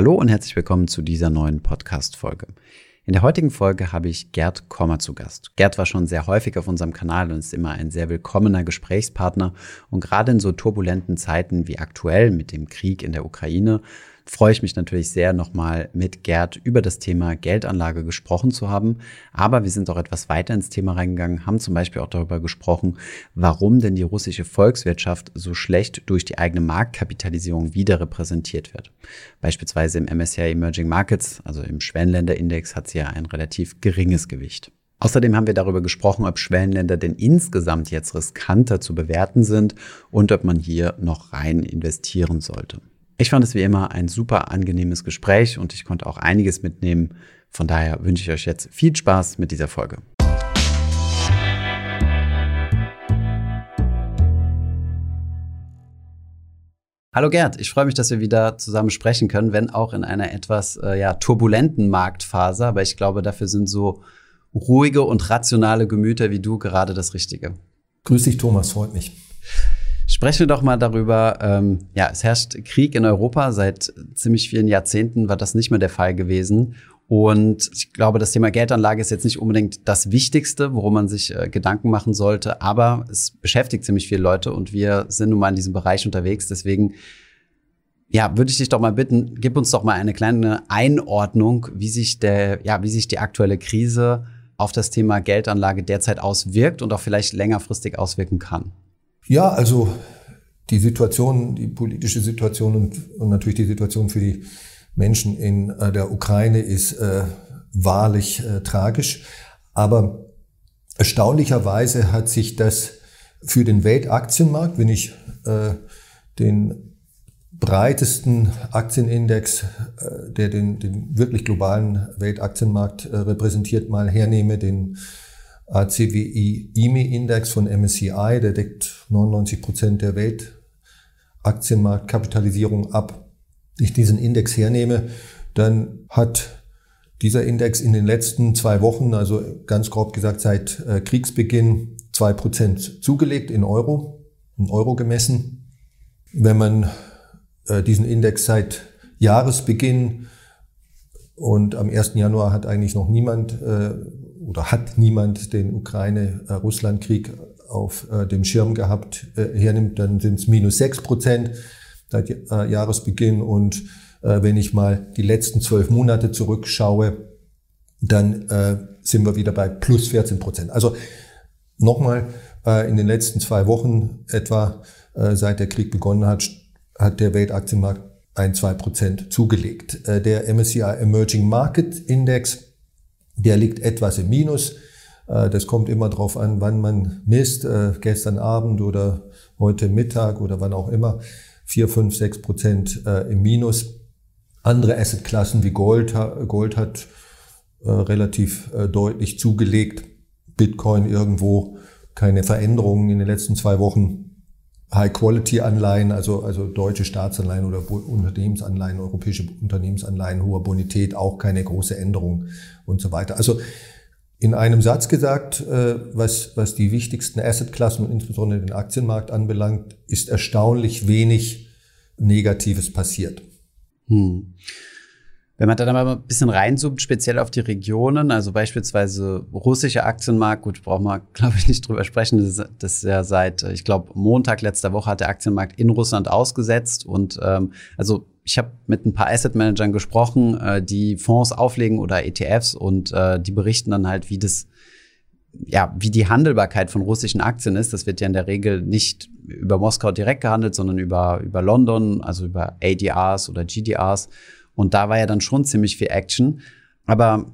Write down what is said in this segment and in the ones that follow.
Hallo und herzlich willkommen zu dieser neuen Podcast-Folge. In der heutigen Folge habe ich Gerd Kommer zu Gast. Gerd war schon sehr häufig auf unserem Kanal und ist immer ein sehr willkommener Gesprächspartner. Und gerade in so turbulenten Zeiten wie aktuell mit dem Krieg in der Ukraine freue ich mich natürlich sehr, nochmal mit Gerd über das Thema Geldanlage gesprochen zu haben. Aber wir sind auch etwas weiter ins Thema reingegangen, haben zum Beispiel auch darüber gesprochen, warum denn die russische Volkswirtschaft so schlecht durch die eigene Marktkapitalisierung wieder repräsentiert wird. Beispielsweise im MSCI Emerging Markets, also im Schwellenländerindex, hat sie ja ein relativ geringes Gewicht. Außerdem haben wir darüber gesprochen, ob Schwellenländer denn insgesamt jetzt riskanter zu bewerten sind und ob man hier noch rein investieren sollte. Ich fand es wie immer ein super angenehmes Gespräch und ich konnte auch einiges mitnehmen. Von daher wünsche ich euch jetzt viel Spaß mit dieser Folge. Hallo Gerd, ich freue mich, dass wir wieder zusammen sprechen können, wenn auch in einer etwas äh, ja, turbulenten Marktphase. Aber ich glaube, dafür sind so ruhige und rationale Gemüter wie du gerade das Richtige. Grüß dich, Thomas, freut mich. Sprechen wir doch mal darüber, ähm, ja, es herrscht Krieg in Europa. Seit ziemlich vielen Jahrzehnten war das nicht mehr der Fall gewesen. Und ich glaube, das Thema Geldanlage ist jetzt nicht unbedingt das Wichtigste, worum man sich äh, Gedanken machen sollte, aber es beschäftigt ziemlich viele Leute und wir sind nun mal in diesem Bereich unterwegs. Deswegen, ja, würde ich dich doch mal bitten, gib uns doch mal eine kleine Einordnung, wie sich der, ja, wie sich die aktuelle Krise auf das Thema Geldanlage derzeit auswirkt und auch vielleicht längerfristig auswirken kann. Ja, also die Situation, die politische Situation und, und natürlich die Situation für die Menschen in äh, der Ukraine ist äh, wahrlich äh, tragisch. Aber erstaunlicherweise hat sich das für den Weltaktienmarkt, wenn ich äh, den breitesten Aktienindex, äh, der den, den wirklich globalen Weltaktienmarkt äh, repräsentiert, mal hernehme, den ACWI IMI-Index von MSCI, der deckt 99 Prozent der Weltaktienmarktkapitalisierung ab. Wenn ich diesen Index hernehme, dann hat dieser Index in den letzten zwei Wochen, also ganz grob gesagt seit äh, Kriegsbeginn, zwei Prozent zugelegt in Euro, in Euro gemessen. Wenn man äh, diesen Index seit Jahresbeginn und am 1. Januar hat eigentlich noch niemand äh, oder hat niemand den Ukraine-Russland-Krieg auf äh, dem Schirm gehabt, äh, hernimmt, dann sind es minus sechs Prozent seit äh, Jahresbeginn. Und äh, wenn ich mal die letzten zwölf Monate zurückschaue, dann äh, sind wir wieder bei plus 14 Prozent. Also nochmal, äh, in den letzten zwei Wochen etwa, äh, seit der Krieg begonnen hat, hat der Weltaktienmarkt ein, zwei Prozent zugelegt. Äh, der MSCI Emerging Market Index der liegt etwas im Minus. Äh, das kommt immer darauf an, wann man misst, äh, gestern Abend oder heute Mittag oder wann auch immer. Vier, fünf, sechs Prozent äh, im Minus. Andere Assetklassen wie Gold, Gold hat relativ deutlich zugelegt. Bitcoin irgendwo keine Veränderungen in den letzten zwei Wochen. High-Quality-Anleihen, also, also deutsche Staatsanleihen oder Unternehmensanleihen, europäische Unternehmensanleihen, hoher Bonität, auch keine große Änderung und so weiter. Also in einem Satz gesagt, äh, was, was die wichtigsten Assetklassen und insbesondere den Aktienmarkt anbelangt, ist erstaunlich wenig Negatives passiert. Hm. Wenn man dann aber ein bisschen reinzoomt, speziell auf die Regionen, also beispielsweise russische Aktienmarkt, gut, brauchen wir, glaube ich, nicht drüber sprechen. Das, das ist ja seit, ich glaube, Montag letzter Woche hat der Aktienmarkt in Russland ausgesetzt. Und ähm, also ich habe mit ein paar Asset Managern gesprochen, äh, die Fonds auflegen oder ETFs und äh, die berichten dann halt, wie das ja, wie die Handelbarkeit von russischen Aktien ist. Das wird ja in der Regel nicht über Moskau direkt gehandelt, sondern über, über London, also über ADRs oder GDRs. Und da war ja dann schon ziemlich viel Action. Aber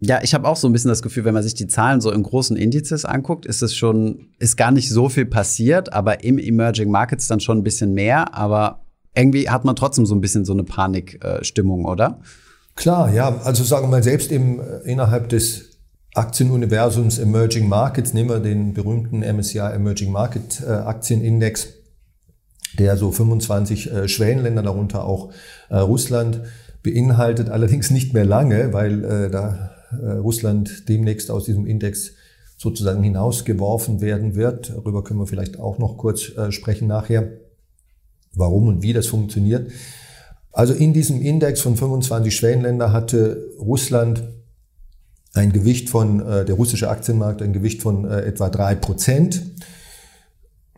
ja, ich habe auch so ein bisschen das Gefühl, wenn man sich die Zahlen so in großen Indizes anguckt, ist es schon, ist gar nicht so viel passiert, aber im Emerging Markets dann schon ein bisschen mehr. Aber irgendwie hat man trotzdem so ein bisschen so eine Panikstimmung, oder? Klar, ja. Also sagen wir mal, selbst im, äh, innerhalb des Aktienuniversums Emerging Markets, nehmen wir den berühmten MSCI Emerging Market äh, Aktienindex, der so 25 äh, Schwellenländer, darunter auch äh, Russland, beinhaltet, allerdings nicht mehr lange, weil äh, da äh, Russland demnächst aus diesem Index sozusagen hinausgeworfen werden wird. Darüber können wir vielleicht auch noch kurz äh, sprechen nachher, warum und wie das funktioniert. Also in diesem Index von 25 Schwellenländer hatte Russland ein Gewicht von, äh, der russische Aktienmarkt ein Gewicht von etwa drei Prozent.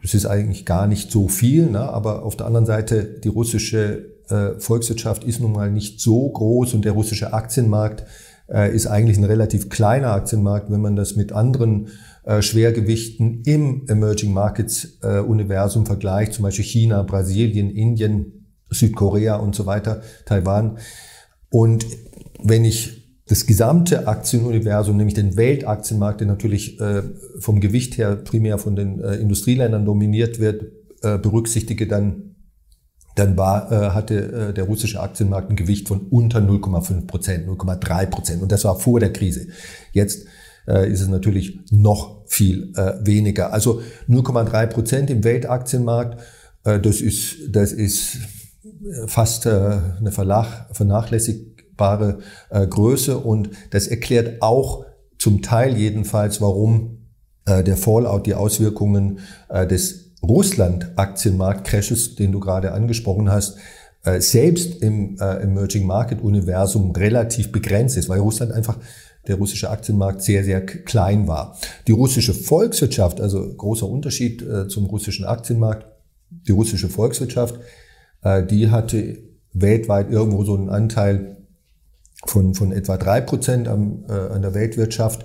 Das ist eigentlich gar nicht so viel, ne? aber auf der anderen Seite, die russische äh, Volkswirtschaft ist nun mal nicht so groß und der russische Aktienmarkt äh, ist eigentlich ein relativ kleiner Aktienmarkt, wenn man das mit anderen äh, Schwergewichten im Emerging Markets äh, Universum vergleicht, zum Beispiel China, Brasilien, Indien, Südkorea und so weiter, Taiwan. Und wenn ich das gesamte Aktienuniversum, nämlich den Weltaktienmarkt, der natürlich äh, vom Gewicht her primär von den äh, Industrieländern dominiert wird, äh, berücksichtige, dann dann war, hatte der russische Aktienmarkt ein Gewicht von unter 0,5 Prozent, 0,3 Prozent. Und das war vor der Krise. Jetzt ist es natürlich noch viel weniger. Also 0,3 Prozent im Weltaktienmarkt, das ist, das ist fast eine vernachlässigbare äh, Größe. Und das erklärt auch zum Teil jedenfalls, warum äh, der Fallout, die Auswirkungen äh, des Russland-Aktienmarkt-Crashes, den du gerade angesprochen hast, äh, selbst im äh, Emerging Market Universum relativ begrenzt ist, weil Russland einfach der russische Aktienmarkt sehr, sehr klein war. Die russische Volkswirtschaft, also großer Unterschied äh, zum russischen Aktienmarkt, die russische Volkswirtschaft, die hatte weltweit irgendwo so einen Anteil von, von etwa drei Prozent an der Weltwirtschaft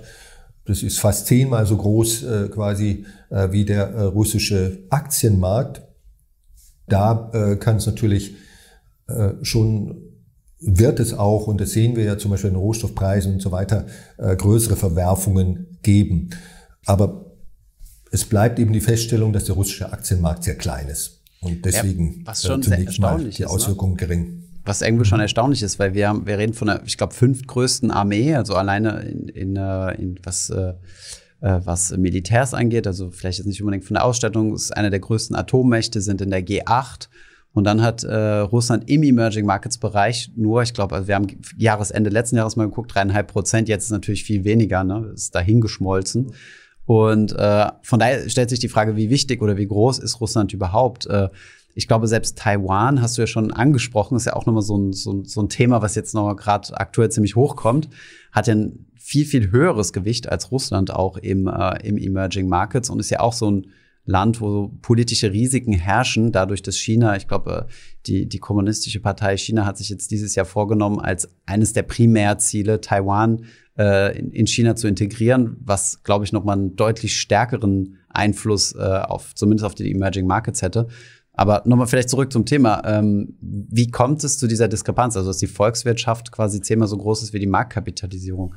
das ist fast zehnmal so groß äh, quasi äh, wie der äh, russische Aktienmarkt. Da äh, kann es natürlich äh, schon, wird es auch, und das sehen wir ja zum Beispiel in Rohstoffpreisen und so weiter, äh, größere Verwerfungen geben. Aber es bleibt eben die Feststellung, dass der russische Aktienmarkt sehr klein ist. Und deswegen ja, was schon äh, zunächst mal die ne? Auswirkungen ne? gering was irgendwie schon mhm. erstaunlich ist, weil wir haben, wir reden von der, ich glaube, fünftgrößten Armee, also alleine in, in, äh, in was, äh, äh, was Militärs angeht, also vielleicht jetzt nicht unbedingt von der Ausstattung, ist eine der größten Atommächte, sind in der G8. Und dann hat äh, Russland im Emerging Markets Bereich nur, ich glaube, also wir haben Jahresende letzten Jahres mal geguckt, dreieinhalb Prozent, jetzt ist natürlich viel weniger, ne? ist dahin geschmolzen. Und äh, von daher stellt sich die Frage, wie wichtig oder wie groß ist Russland überhaupt? Äh, ich glaube, selbst Taiwan hast du ja schon angesprochen, ist ja auch nochmal so ein, so, so ein Thema, was jetzt noch gerade aktuell ziemlich hochkommt, hat ja ein viel, viel höheres Gewicht als Russland auch im, äh, im Emerging Markets und ist ja auch so ein Land, wo politische Risiken herrschen, dadurch, dass China, ich glaube, die, die kommunistische Partei China hat sich jetzt dieses Jahr vorgenommen, als eines der Primärziele Taiwan äh, in, in China zu integrieren, was, glaube ich, nochmal einen deutlich stärkeren Einfluss äh, auf, zumindest auf die Emerging Markets hätte. Aber nochmal vielleicht zurück zum Thema. Ähm, wie kommt es zu dieser Diskrepanz? Also, dass die Volkswirtschaft quasi zehnmal so groß ist wie die Marktkapitalisierung?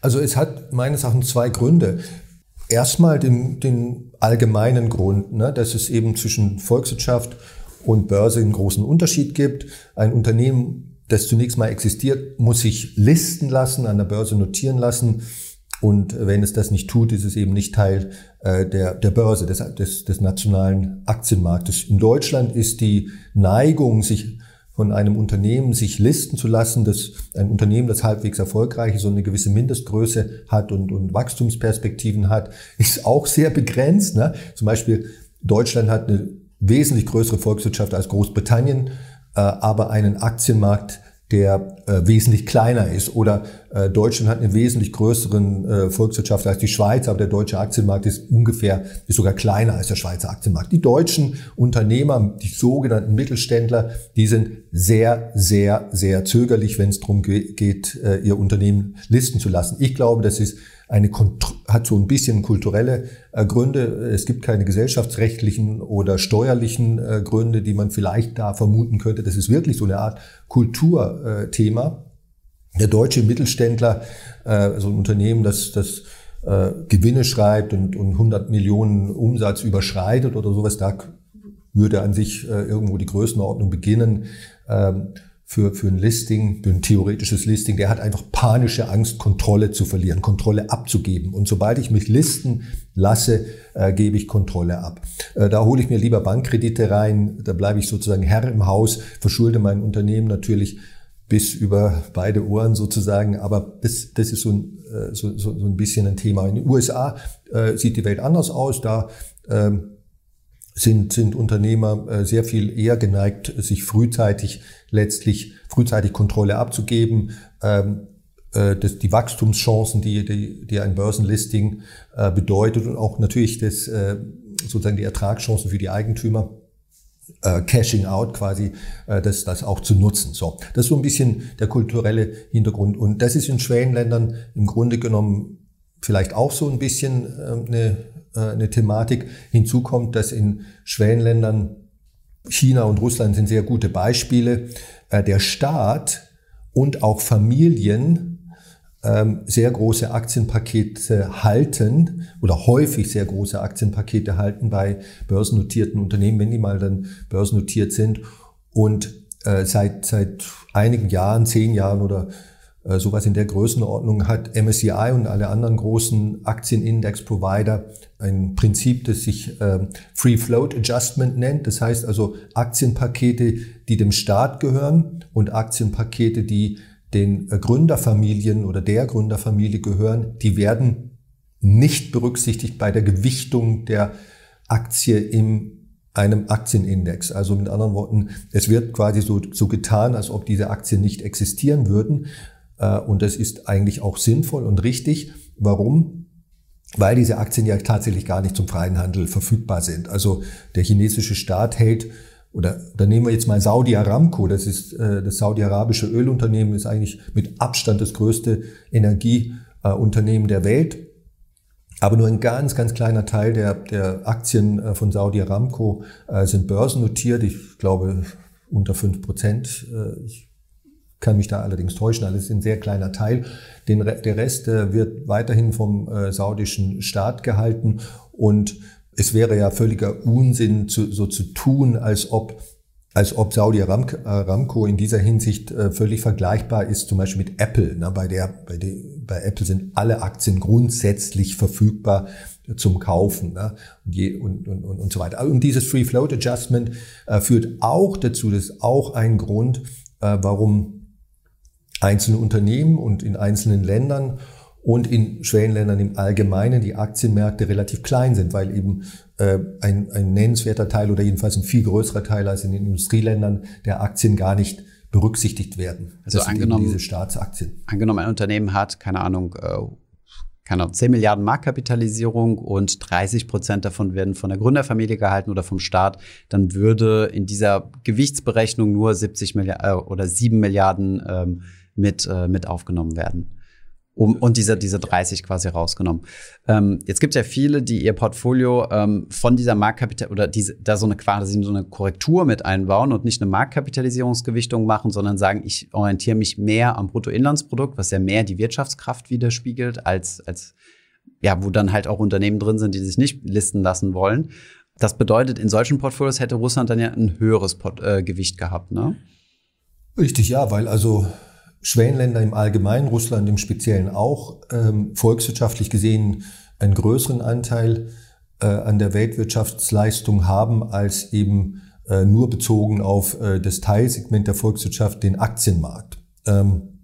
Also, es hat meines Erachtens zwei Gründe. Erstmal den, den allgemeinen Grund, ne, dass es eben zwischen Volkswirtschaft und Börse einen großen Unterschied gibt. Ein Unternehmen, das zunächst mal existiert, muss sich listen lassen, an der Börse notieren lassen und wenn es das nicht tut, ist es eben nicht Teil äh, der, der Börse, des, des, des nationalen Aktienmarktes. In Deutschland ist die Neigung, sich von einem Unternehmen sich listen zu lassen, dass ein Unternehmen, das halbwegs erfolgreich ist und eine gewisse Mindestgröße hat und, und Wachstumsperspektiven hat, ist auch sehr begrenzt. Ne? Zum Beispiel Deutschland hat eine wesentlich größere Volkswirtschaft als Großbritannien, äh, aber einen Aktienmarkt, der äh, wesentlich kleiner ist. Oder äh, Deutschland hat einen wesentlich größeren äh, Volkswirtschaft als die Schweiz, aber der deutsche Aktienmarkt ist ungefähr, ist sogar kleiner als der Schweizer Aktienmarkt. Die deutschen Unternehmer, die sogenannten Mittelständler, die sind sehr, sehr, sehr zögerlich, wenn es darum geht, äh, ihr Unternehmen listen zu lassen. Ich glaube, das ist eine hat so ein bisschen kulturelle äh, Gründe. Es gibt keine gesellschaftsrechtlichen oder steuerlichen äh, Gründe, die man vielleicht da vermuten könnte. Das ist wirklich so eine Art Kulturthema. Der deutsche Mittelständler, äh, so ein Unternehmen, das, das äh, Gewinne schreibt und, und 100 Millionen Umsatz überschreitet oder sowas, da würde an sich äh, irgendwo die Größenordnung beginnen. Für, für ein Listing, für ein theoretisches Listing, der hat einfach panische Angst, Kontrolle zu verlieren, Kontrolle abzugeben. Und sobald ich mich listen lasse, äh, gebe ich Kontrolle ab. Äh, da hole ich mir lieber Bankkredite rein, da bleibe ich sozusagen Herr im Haus, verschulde mein Unternehmen natürlich bis über beide Ohren sozusagen. Aber das, das ist so ein, äh, so, so, so ein bisschen ein Thema. In den USA äh, sieht die Welt anders aus. Da ähm, sind, sind Unternehmer äh, sehr viel eher geneigt, sich frühzeitig letztlich frühzeitig Kontrolle abzugeben. Ähm, äh, das, die Wachstumschancen, die, die, die ein Börsenlisting äh, bedeutet und auch natürlich das, äh, sozusagen die Ertragschancen für die Eigentümer äh, Cashing out quasi, äh, das, das auch zu nutzen. So, das ist so ein bisschen der kulturelle Hintergrund. Und das ist in Schwellenländern im Grunde genommen vielleicht auch so ein bisschen äh, eine, äh, eine Thematik. Hinzu kommt, dass in Schwellenländern China und Russland sind sehr gute Beispiele. Äh, der Staat und auch Familien ähm, sehr große Aktienpakete halten oder häufig sehr große Aktienpakete halten bei börsennotierten Unternehmen, wenn die mal dann börsennotiert sind und äh, seit, seit einigen Jahren, zehn Jahren oder sowas in der Größenordnung hat MSCI und alle anderen großen Aktienindex-Provider ein Prinzip, das sich äh, Free Float Adjustment nennt. Das heißt also Aktienpakete, die dem Staat gehören und Aktienpakete, die den äh, Gründerfamilien oder der Gründerfamilie gehören, die werden nicht berücksichtigt bei der Gewichtung der Aktie in einem Aktienindex. Also mit anderen Worten, es wird quasi so, so getan, als ob diese Aktien nicht existieren würden. Äh, und das ist eigentlich auch sinnvoll und richtig. Warum? Weil diese Aktien ja tatsächlich gar nicht zum freien Handel verfügbar sind. Also der chinesische Staat hält oder, oder nehmen wir jetzt mal Saudi Aramco, das ist äh, das saudi-arabische Ölunternehmen, ist eigentlich mit Abstand das größte Energieunternehmen der Welt. Aber nur ein ganz, ganz kleiner Teil der, der Aktien äh, von Saudi Aramco sind börsennotiert. Ich glaube unter fünf Prozent. Ich kann mich da allerdings täuschen. Alles ist ein sehr kleiner Teil. Den, der Rest äh, wird weiterhin vom äh, saudischen Staat gehalten und es wäre ja völliger Unsinn, zu, so zu tun, als ob als ob Saudi Aramco in dieser Hinsicht äh, völlig vergleichbar ist, zum Beispiel mit Apple. Ne? Bei, der, bei, der, bei Apple sind alle Aktien grundsätzlich verfügbar zum Kaufen ne? und, und, und, und, so weiter. Und dieses Free Float Adjustment äh, führt auch dazu, das ist auch ein Grund, warum einzelne Unternehmen und in einzelnen Ländern und in Schwellenländern im Allgemeinen die Aktienmärkte relativ klein sind, weil eben äh, ein, ein nennenswerter Teil oder jedenfalls ein viel größerer Teil als in den Industrieländern der Aktien gar nicht berücksichtigt werden. Also angenommen, diese Staatsaktien. Angenommen, ein Unternehmen hat, keine Ahnung, äh, keine Ahnung, 10 Milliarden Marktkapitalisierung und 30 Prozent davon werden von der Gründerfamilie gehalten oder vom Staat, dann würde in dieser Gewichtsberechnung nur 70 Milliarden äh, oder 7 Milliarden ähm, mit, äh, mit aufgenommen werden um, und diese, diese 30 quasi rausgenommen. Ähm, jetzt gibt es ja viele, die ihr Portfolio ähm, von dieser Marktkapital oder diese, da so eine quasi so eine Korrektur mit einbauen und nicht eine Marktkapitalisierungsgewichtung machen, sondern sagen, ich orientiere mich mehr am Bruttoinlandsprodukt, was ja mehr die Wirtschaftskraft widerspiegelt, als, als ja, wo dann halt auch Unternehmen drin sind, die sich nicht listen lassen wollen. Das bedeutet, in solchen Portfolios hätte Russland dann ja ein höheres Port äh, Gewicht gehabt, ne? Richtig, ja, weil also Schwellenländer im Allgemeinen, Russland im Speziellen auch, ähm, volkswirtschaftlich gesehen einen größeren Anteil äh, an der Weltwirtschaftsleistung haben als eben äh, nur bezogen auf äh, das Teilsegment der Volkswirtschaft, den Aktienmarkt. Ähm,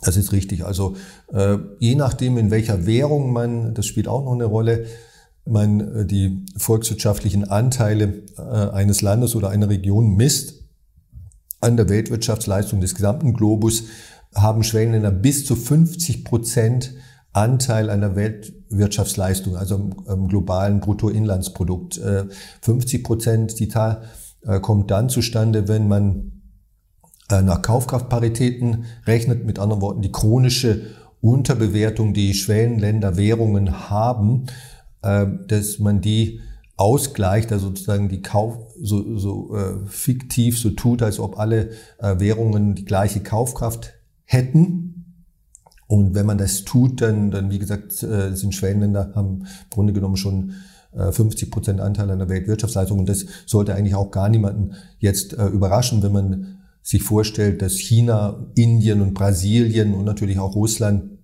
das ist richtig. Also äh, je nachdem, in welcher Währung man, das spielt auch noch eine Rolle, man äh, die volkswirtschaftlichen Anteile äh, eines Landes oder einer Region misst, an der Weltwirtschaftsleistung des gesamten Globus haben Schwellenländer bis zu 50 Prozent Anteil an der Weltwirtschaftsleistung, also am globalen Bruttoinlandsprodukt. 50 äh, Prozent, die Zahl äh, kommt dann zustande, wenn man äh, nach Kaufkraftparitäten rechnet, mit anderen Worten die chronische Unterbewertung, die Schwellenländer Währungen haben, dass man die ausgleicht, also sozusagen die Kauf, so, so fiktiv so tut, als ob alle äh, Währungen die gleiche Kaufkraft hätten. Und wenn man das tut, dann, dann wie gesagt, äh, sind Schwellenländer, haben im Grunde genommen schon äh, 50 Prozent Anteil an der Weltwirtschaftsleistung. Und das sollte eigentlich auch gar niemanden jetzt äh, überraschen, wenn man sich vorstellt, dass China, Indien und Brasilien und natürlich auch Russland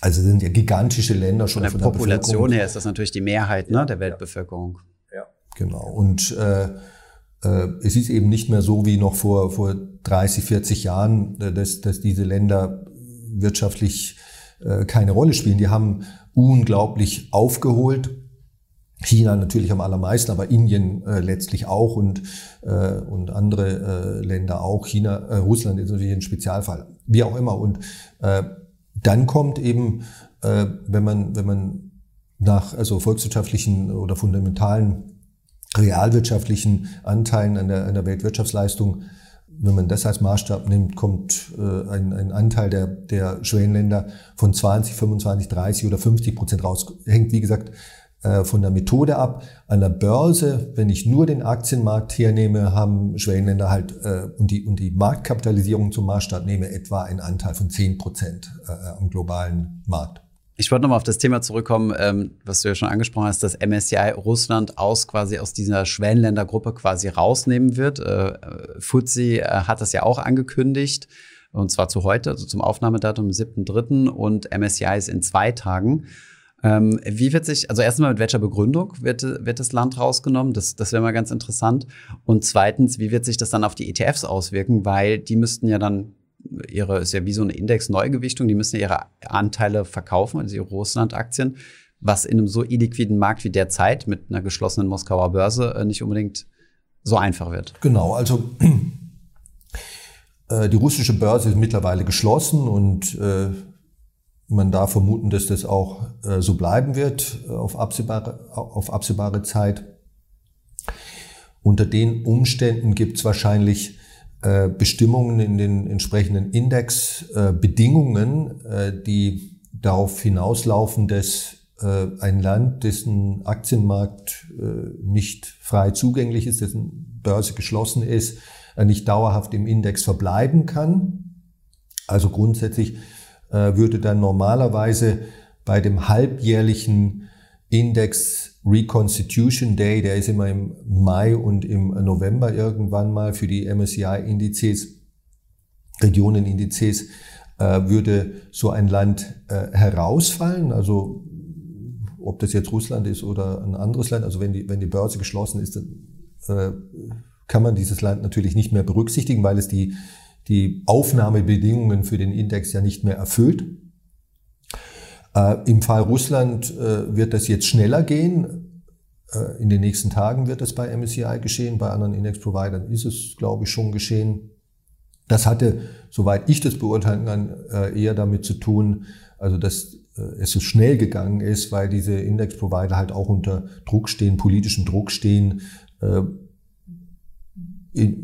also sind ja gigantische Länder schon. Von der, von der Population her ist das natürlich die Mehrheit ne, der Weltbevölkerung. Ja, genau. Und äh, äh, es ist eben nicht mehr so wie noch vor, vor 30, 40 Jahren, äh, dass, dass diese Länder wirtschaftlich äh, keine Rolle spielen. Die haben unglaublich aufgeholt. China natürlich am allermeisten, aber Indien äh, letztlich auch und, äh, und andere äh, Länder auch. China, äh, Russland ist natürlich ein Spezialfall. Wie auch immer. Und dann kommt eben, wenn man, wenn man nach also volkswirtschaftlichen oder fundamentalen realwirtschaftlichen Anteilen an der, an der Weltwirtschaftsleistung wenn man das als Maßstab nimmt, kommt äh, ein, ein Anteil der, der Schwellenländer von 20, 25, 30 oder 50 Prozent raus. Hängt, wie gesagt, äh, von der Methode ab. An der Börse, wenn ich nur den Aktienmarkt hernehme, haben Schwellenländer halt äh, und, die, und die Marktkapitalisierung zum Maßstab nehme, etwa einen Anteil von 10 Prozent äh, am globalen Markt. Ich wollte nochmal auf das Thema zurückkommen, ähm, was du ja schon angesprochen hast, dass MSCI Russland aus quasi aus dieser Schwellenländergruppe quasi rausnehmen wird. Äh, FTSE äh, hat das ja auch angekündigt, und zwar zu heute, also zum Aufnahmedatum 7.3. und MSCI ist in zwei Tagen. Ähm, wie wird sich, also erstmal mit welcher Begründung wird, wird das Land rausgenommen? Das, das wäre mal ganz interessant. Und zweitens, wie wird sich das dann auf die ETFs auswirken? Weil die müssten ja dann ihre, ist ja wie so eine Index-Neugewichtung, die müssen ihre Anteile verkaufen, also ihre Russland-Aktien, was in einem so illiquiden Markt wie derzeit mit einer geschlossenen Moskauer Börse äh, nicht unbedingt so einfach wird. Genau, also äh, die russische Börse ist mittlerweile geschlossen und äh, man darf vermuten, dass das auch so bleiben wird auf absehbare, auf absehbare Zeit. Unter den Umständen gibt es wahrscheinlich äh, Bestimmungen in den entsprechenden Indexbedingungen, äh, äh, die darauf hinauslaufen, dass ein Land, dessen Aktienmarkt nicht frei zugänglich ist, dessen Börse geschlossen ist, nicht dauerhaft im Index verbleiben kann. Also grundsätzlich würde dann normalerweise bei dem halbjährlichen Index Reconstitution Day, der ist immer im Mai und im November irgendwann mal für die MSCI-Indizes, Regionenindizes, äh, würde so ein Land äh, herausfallen. Also ob das jetzt Russland ist oder ein anderes Land, also wenn die, wenn die Börse geschlossen ist, dann äh, kann man dieses Land natürlich nicht mehr berücksichtigen, weil es die, die Aufnahmebedingungen für den Index ja nicht mehr erfüllt. Äh, Im Fall Russland äh, wird das jetzt schneller gehen. Äh, in den nächsten Tagen wird das bei MSCI geschehen. Bei anderen Index-Providern ist es, glaube ich, schon geschehen. Das hatte, soweit ich das beurteilen kann, äh, eher damit zu tun, also dass äh, es so schnell gegangen ist, weil diese Index-Provider halt auch unter Druck stehen, politischem Druck stehen,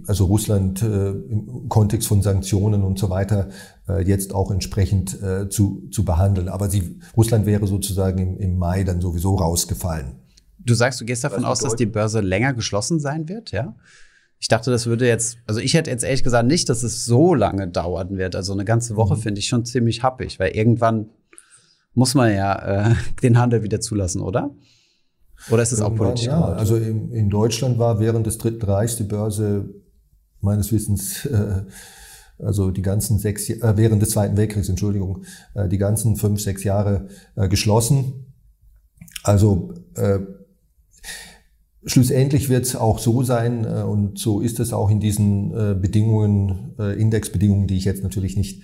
also Russland äh, im Kontext von Sanktionen und so weiter äh, jetzt auch entsprechend äh, zu, zu behandeln. Aber sie, Russland wäre sozusagen im, im Mai dann sowieso rausgefallen. Du sagst, du gehst davon aus, dass die Börse länger geschlossen sein wird, ja? Ich dachte, das würde jetzt, also ich hätte jetzt ehrlich gesagt nicht, dass es so lange dauern wird. Also eine ganze Woche mhm. finde ich schon ziemlich happig, weil irgendwann muss man ja äh, den Handel wieder zulassen, oder? Oder ist es auch politisch? Ja, also in, in, Deutschland war während des Dritten Reichs die Börse meines Wissens, äh, also die ganzen sechs, äh, während des Zweiten Weltkriegs, Entschuldigung, äh, die ganzen fünf, sechs Jahre äh, geschlossen. Also äh, schlussendlich wird es auch so sein, äh, und so ist es auch in diesen äh, Bedingungen, äh, Indexbedingungen, die ich jetzt natürlich nicht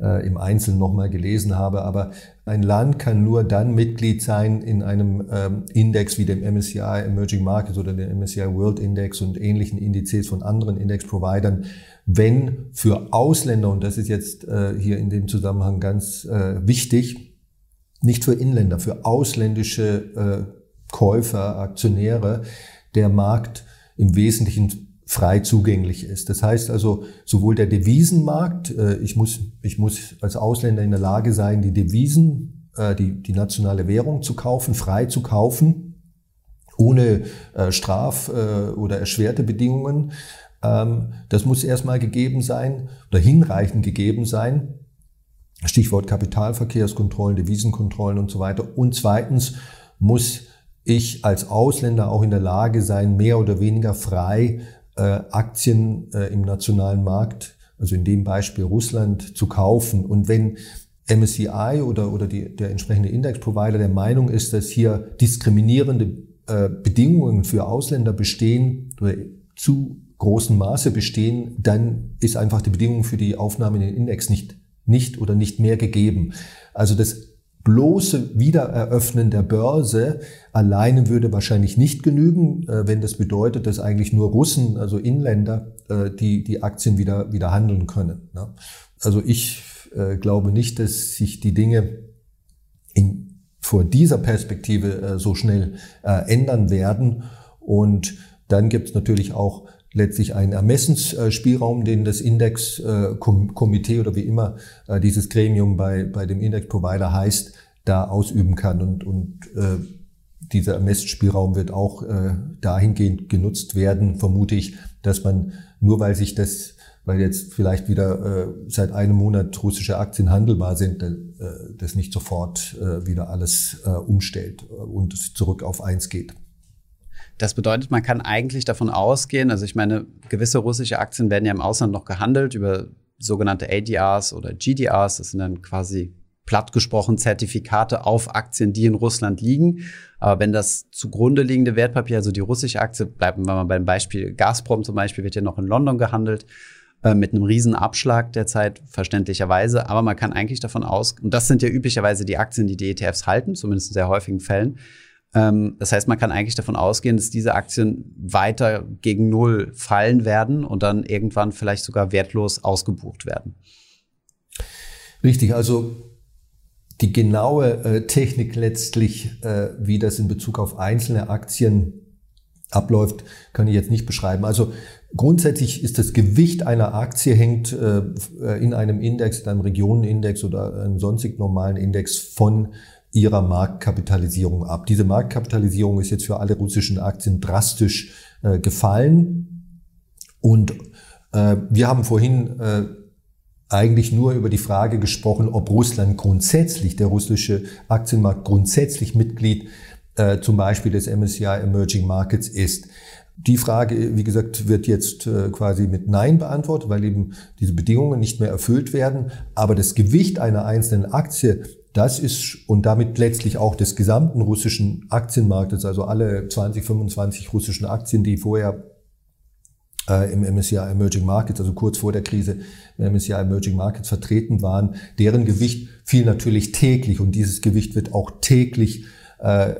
äh, im Einzelnen nochmal gelesen habe. Aber ein Land kann nur dann Mitglied sein in einem ähm, Index wie dem MSCI Emerging Markets oder dem MSCI World Index und ähnlichen Indizes von anderen Index-Providern, wenn für Ausländer, und das ist jetzt äh, hier in dem Zusammenhang ganz äh, wichtig, nicht für Inländer, für ausländische äh, Käufer, Aktionäre, der Markt im Wesentlichen frei zugänglich ist. Das heißt also, sowohl der Devisenmarkt, äh, ich muss, ich muss als Ausländer in der Lage sein, die Devisen, äh, die, die nationale Währung zu kaufen, frei zu kaufen, ohne äh, Straf- oder erschwerte Bedingungen. Ähm, das muss erstmal gegeben sein oder hinreichend gegeben sein. Stichwort Kapitalverkehrskontrollen, Devisenkontrollen und so weiter. Und zweitens muss ich als Ausländer auch in der Lage sein, mehr oder weniger frei äh, Aktien äh, im nationalen Markt, also in dem Beispiel Russland, zu kaufen. Und wenn MSCI oder, oder die, der entsprechende Index-Provider der Meinung ist, dass hier diskriminierende äh, Bedingungen für Ausländer bestehen oder zu großem Maße bestehen, dann ist einfach die Bedingung für die Aufnahme in den Index nicht, nicht oder nicht mehr gegeben. Also das bloße Wiedereröffnen der Börse alleine würde wahrscheinlich nicht genügen, äh, wenn das bedeutet, dass eigentlich nur Russen, also Inländer, äh, die, die Aktien wieder, wieder handeln können. Ne? Also ich äh, glaube nicht, dass sich die Dinge in, vor dieser Perspektive so schnell ändern werden. Und dann gibt es natürlich auch letztlich einen Ermessensspielraum, den das Indexkomitee oder wie immer dieses Gremium bei, bei dem Indexprovider heißt, da ausüben kann. Und, und äh, dieser Ermessspielraum wird auch äh, dahingehend genutzt werden, vermute ich, dass man nur weil sich das, weil jetzt vielleicht wieder äh, seit einem Monat russische Aktien handelbar sind, äh, das nicht sofort äh, wieder alles äh, umstellt und es zurück auf eins geht. Das bedeutet, man kann eigentlich davon ausgehen, also ich meine, gewisse russische Aktien werden ja im Ausland noch gehandelt über sogenannte ADRs oder GDRs, das sind dann quasi platt gesprochen Zertifikate auf Aktien, die in Russland liegen. Aber wenn das zugrunde liegende Wertpapier, also die russische Aktie, bleiben wir mal beim Beispiel Gazprom zum Beispiel, wird ja noch in London gehandelt, äh, mit einem riesen Abschlag derzeit, verständlicherweise. Aber man kann eigentlich davon aus, und das sind ja üblicherweise die Aktien, die die ETFs halten, zumindest in sehr häufigen Fällen. Ähm, das heißt, man kann eigentlich davon ausgehen, dass diese Aktien weiter gegen Null fallen werden und dann irgendwann vielleicht sogar wertlos ausgebucht werden. Richtig, also die genaue äh, Technik letztlich, äh, wie das in Bezug auf einzelne Aktien abläuft, kann ich jetzt nicht beschreiben. Also grundsätzlich ist das Gewicht einer Aktie hängt äh, in einem Index, in einem Regionenindex oder einem sonstig normalen Index von ihrer Marktkapitalisierung ab. Diese Marktkapitalisierung ist jetzt für alle russischen Aktien drastisch äh, gefallen. Und äh, wir haben vorhin äh, eigentlich nur über die Frage gesprochen, ob Russland grundsätzlich, der russische Aktienmarkt grundsätzlich Mitglied äh, zum Beispiel des MSCI Emerging Markets ist. Die Frage, wie gesagt, wird jetzt äh, quasi mit Nein beantwortet, weil eben diese Bedingungen nicht mehr erfüllt werden. Aber das Gewicht einer einzelnen Aktie, das ist und damit letztlich auch des gesamten russischen Aktienmarktes, also alle 20, 25 russischen Aktien, die vorher äh, im MSCI Emerging Markets, also kurz vor der Krise im MSCI Emerging Markets vertreten waren, deren Gewicht fiel natürlich täglich und dieses Gewicht wird auch täglich äh,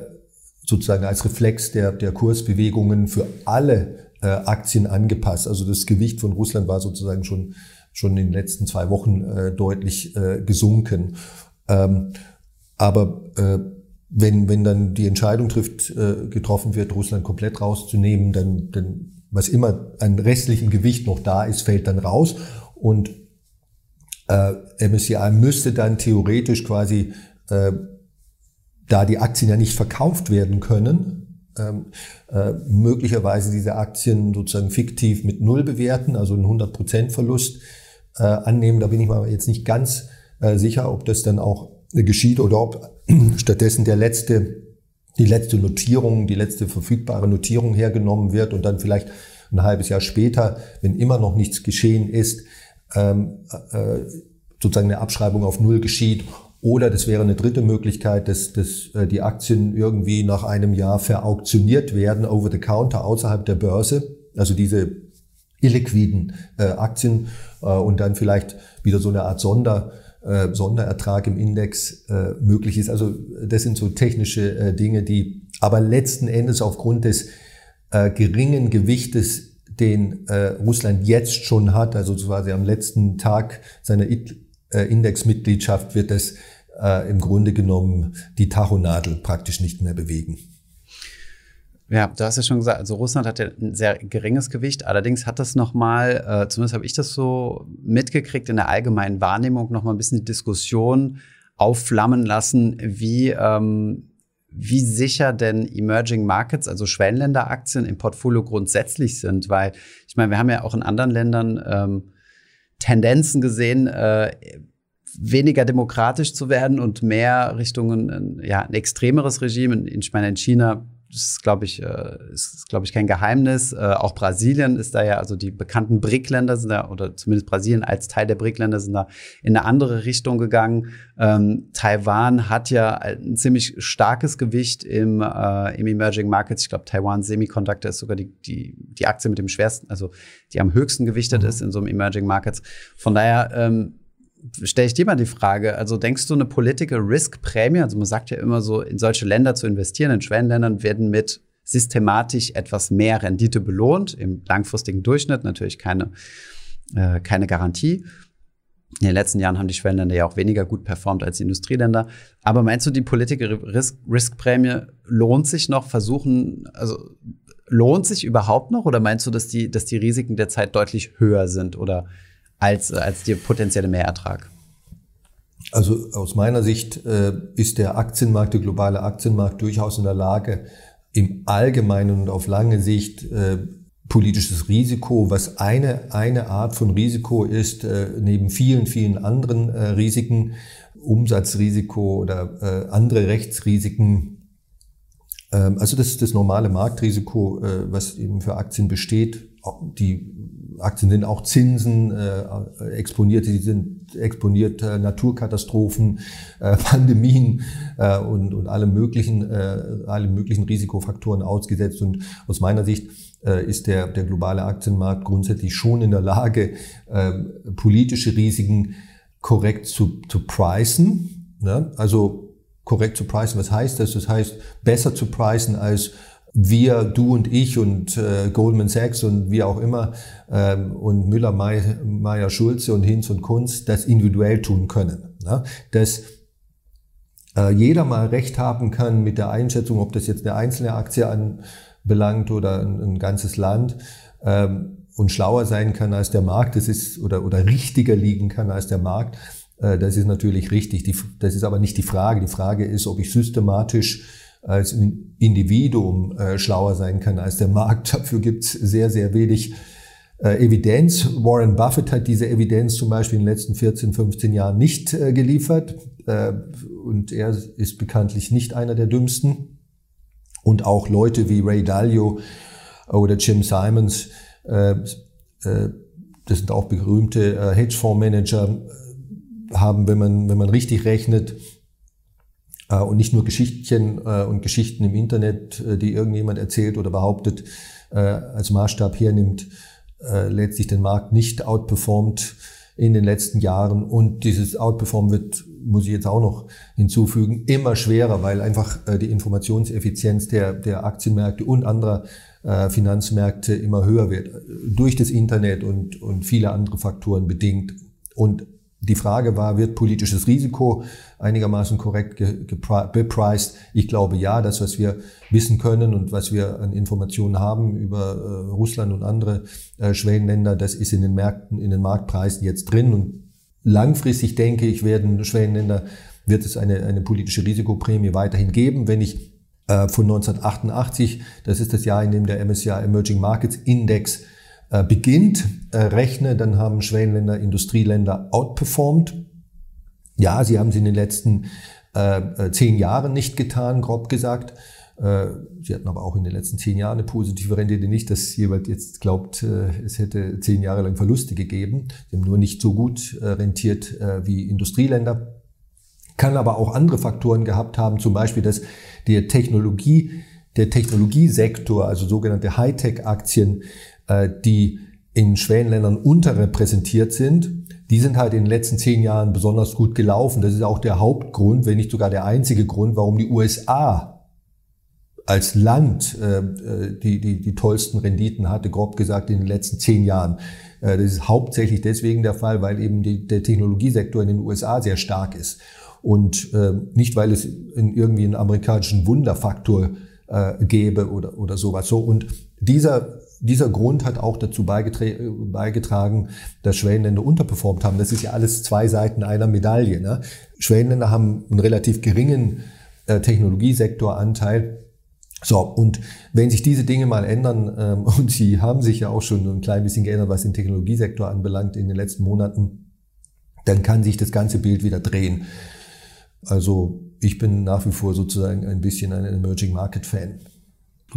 sozusagen als Reflex der, der Kursbewegungen für alle äh, Aktien angepasst. Also das Gewicht von Russland war sozusagen schon, schon in den letzten zwei Wochen deutlich gesunken. Ähm, aber äh, wenn, wenn dann die Entscheidung trifft, äh, getroffen wird, Russland komplett rauszunehmen, dann, dann was immer an restlichem Gewicht noch da ist, fällt dann raus. Und äh, MSCI müsste dann theoretisch quasi, äh, da die Aktien ja nicht verkauft werden können, ähm, äh, möglicherweise diese Aktien sozusagen fiktiv mit Null bewerten, also einen 100% Verlust äh, annehmen. Da bin ich mal jetzt nicht ganz sicher, ob das dann auch geschieht oder ob stattdessen der letzte die letzte Notierung, die letzte verfügbare Notierung hergenommen wird und dann vielleicht ein halbes Jahr später, wenn immer noch nichts geschehen ist, ähm, äh, sozusagen eine Abschreibung auf Null geschieht. Oder das wäre eine dritte Möglichkeit, dass, dass äh, die Aktien irgendwie nach einem Jahr verauktioniert werden, over the counter, außerhalb der Börse. Also diese illiquiden äh, Aktien äh, und dann vielleicht wieder so eine Art Sonder, äh, Sonderertrag im Index äh, möglich ist. Also das sind so technische äh, Dinge, die aber letzten Endes aufgrund des geringen Gewichtes, den Russland jetzt schon hat, also quasi am letzten Tag seiner äh, Indexmitgliedschaft, wird es im Grunde genommen die Tachonadel praktisch nicht mehr bewegen. Ja, du hast ja schon gesagt, also Russland hat ja ein sehr geringes Gewicht. Allerdings hat das nochmal, äh, zumindest habe ich das so mitgekriegt, in der allgemeinen Wahrnehmung nochmal ein bisschen die Diskussion aufflammen lassen, wie, ähm, wie sicher denn Emerging Markets, also Schwellenländeraktien im Portfolio grundsätzlich sind. Weil ich meine, wir haben ja auch in anderen Ländern ähm, Tendenzen gesehen, äh, weniger demokratisch zu werden und mehr Richtung ein, ja, ein extremeres Regime. Ich meine, in China das ist, glaube ich, äh, ist, glaube ich, kein Geheimnis. Äh, auch Brasilien ist da ja, also die bekannten BRIC-Länder sind da, oder zumindest Brasilien als Teil der BRIC-Länder sind da in eine andere Richtung gegangen. Ähm, Taiwan hat ja ein ziemlich starkes Gewicht im, äh, im Emerging Markets. Ich glaube, Taiwan Semiconductor ist sogar die, die, die Aktie mit dem schwersten, also die am höchsten gewichtet mhm. ist in so einem Emerging Markets. Von daher, ähm, stelle ich dir mal die Frage, also denkst du eine Political Risk Prämie, also man sagt ja immer so, in solche Länder zu investieren, in Schwellenländern werden mit systematisch etwas mehr Rendite belohnt, im langfristigen Durchschnitt natürlich keine, äh, keine Garantie. In den letzten Jahren haben die Schwellenländer ja auch weniger gut performt als die Industrieländer. Aber meinst du, die Political Risk, Risk Prämie lohnt sich noch, versuchen, also lohnt sich überhaupt noch oder meinst du, dass die, dass die Risiken der Zeit deutlich höher sind oder als, als der potenzielle Mehrertrag? Also aus meiner Sicht äh, ist der Aktienmarkt, der globale Aktienmarkt durchaus in der Lage, im Allgemeinen und auf lange Sicht äh, politisches Risiko, was eine, eine Art von Risiko ist, äh, neben vielen, vielen anderen äh, Risiken, Umsatzrisiko oder äh, andere Rechtsrisiken. Ähm, also das ist das normale Marktrisiko, äh, was eben für Aktien besteht. Die Aktien sind auch Zinsen, äh, exponiert, sie sind exponiert äh, Naturkatastrophen, äh, Pandemien äh, und, und alle möglichen, äh, alle möglichen Risikofaktoren ausgesetzt. Und aus meiner Sicht äh, ist der, der globale Aktienmarkt grundsätzlich schon in der Lage, äh, politische Risiken korrekt zu, zu pricen. Ne? Also korrekt zu pricen, was heißt das? Das heißt, besser zu pricen als wir, du und ich und äh, Goldman Sachs und wie auch immer ähm, und Müller, Meyer, Schulze und Hinz und Kunz das individuell tun können. Ne? Dass äh, jeder mal recht haben kann mit der Einschätzung, ob das jetzt eine einzelne Aktie anbelangt oder ein, ein ganzes Land ähm, und schlauer sein kann als der Markt, das ist oder, oder richtiger liegen kann als der Markt. Äh, das ist natürlich richtig. Die, das ist aber nicht die Frage. Die Frage ist, ob ich systematisch als Individuum äh, schlauer sein kann als der Markt. Dafür gibt es sehr, sehr wenig äh, Evidenz. Warren Buffett hat diese Evidenz zum Beispiel in den letzten 14, 15 Jahren nicht äh, geliefert. Äh, und er ist bekanntlich nicht einer der dümmsten. Und auch Leute wie Ray Dalio oder Jim Simons, äh, äh, das sind auch berühmte Hedgefondsmanager, haben, wenn man, wenn man richtig rechnet, und nicht nur Geschichtchen äh, und Geschichten im Internet, äh, die irgendjemand erzählt oder behauptet, als Maßstab hernimmt, letztlich den Markt nicht outperformt in den letzten Jahren. Und dieses Outperform wird, muss ich jetzt auch noch hinzufügen, immer schwerer, weil einfach die Informationseffizienz der, der Aktienmärkte und anderer Finanzmärkte immer höher wird. Durch das Internet und, und viele andere Faktoren bedingt. Und die Frage war, wird politisches Risiko einigermaßen korrekt bepreist? Ich glaube ja, das, was wir wissen können und was wir an Informationen haben über äh, Russland und andere äh, Schwellenländer, das ist in den Märkten, in den Marktpreisen jetzt drin. Und langfristig denke ich, werden Schwellenländer, wird es eine, eine politische Risikoprämie weiterhin geben. Wenn ich äh, von 1988, das ist das Jahr, in dem der MSCI Emerging Markets Index äh, beginnt, äh, rechne, dann haben Schwellenländer, Industrieländer outperformed. Ja, sie haben sie in den letzten äh, äh zehn Jahren nicht getan, grob gesagt. Äh, sie hatten aber auch in den letzten zehn Jahren eine positive Rendite. Nicht, dass jemand jetzt glaubt, es hätte zehn Jahre lang Verluste gegeben. Sie haben nur nicht so gut rentiert wie Industrieländer. Kann aber auch andere Faktoren gehabt haben, zum Beispiel, dass der Technologie, der Technologiesektor, also sogenannte Hightech-Aktien, die in Schwellenländern unterrepräsentiert sind, die sind halt in den letzten zehn Jahren besonders gut gelaufen. Das ist auch der Hauptgrund, wenn nicht sogar der einzige Grund, warum die USA als Land äh, äh, die, die, die tollsten Renditen hatte, grob gesagt, in den letzten zehn Jahren. Äh, das ist hauptsächlich deswegen der Fall, weil eben die, der Technologiesektor in den USA sehr stark ist. Und äh, nicht, weil es in irgendwie einen amerikanischen Wunderfaktor äh, gäbe oder, oder sowas. So, und dieser dieser Grund hat auch dazu beigetragen, dass Schwellenländer unterperformt haben. Das ist ja alles zwei Seiten einer Medaille. Ne? Schwellenländer haben einen relativ geringen äh, Technologiesektoranteil. So, und wenn sich diese Dinge mal ändern, ähm, und sie haben sich ja auch schon ein klein bisschen geändert, was den Technologiesektor anbelangt in den letzten Monaten, dann kann sich das ganze Bild wieder drehen. Also ich bin nach wie vor sozusagen ein bisschen ein Emerging Market Fan.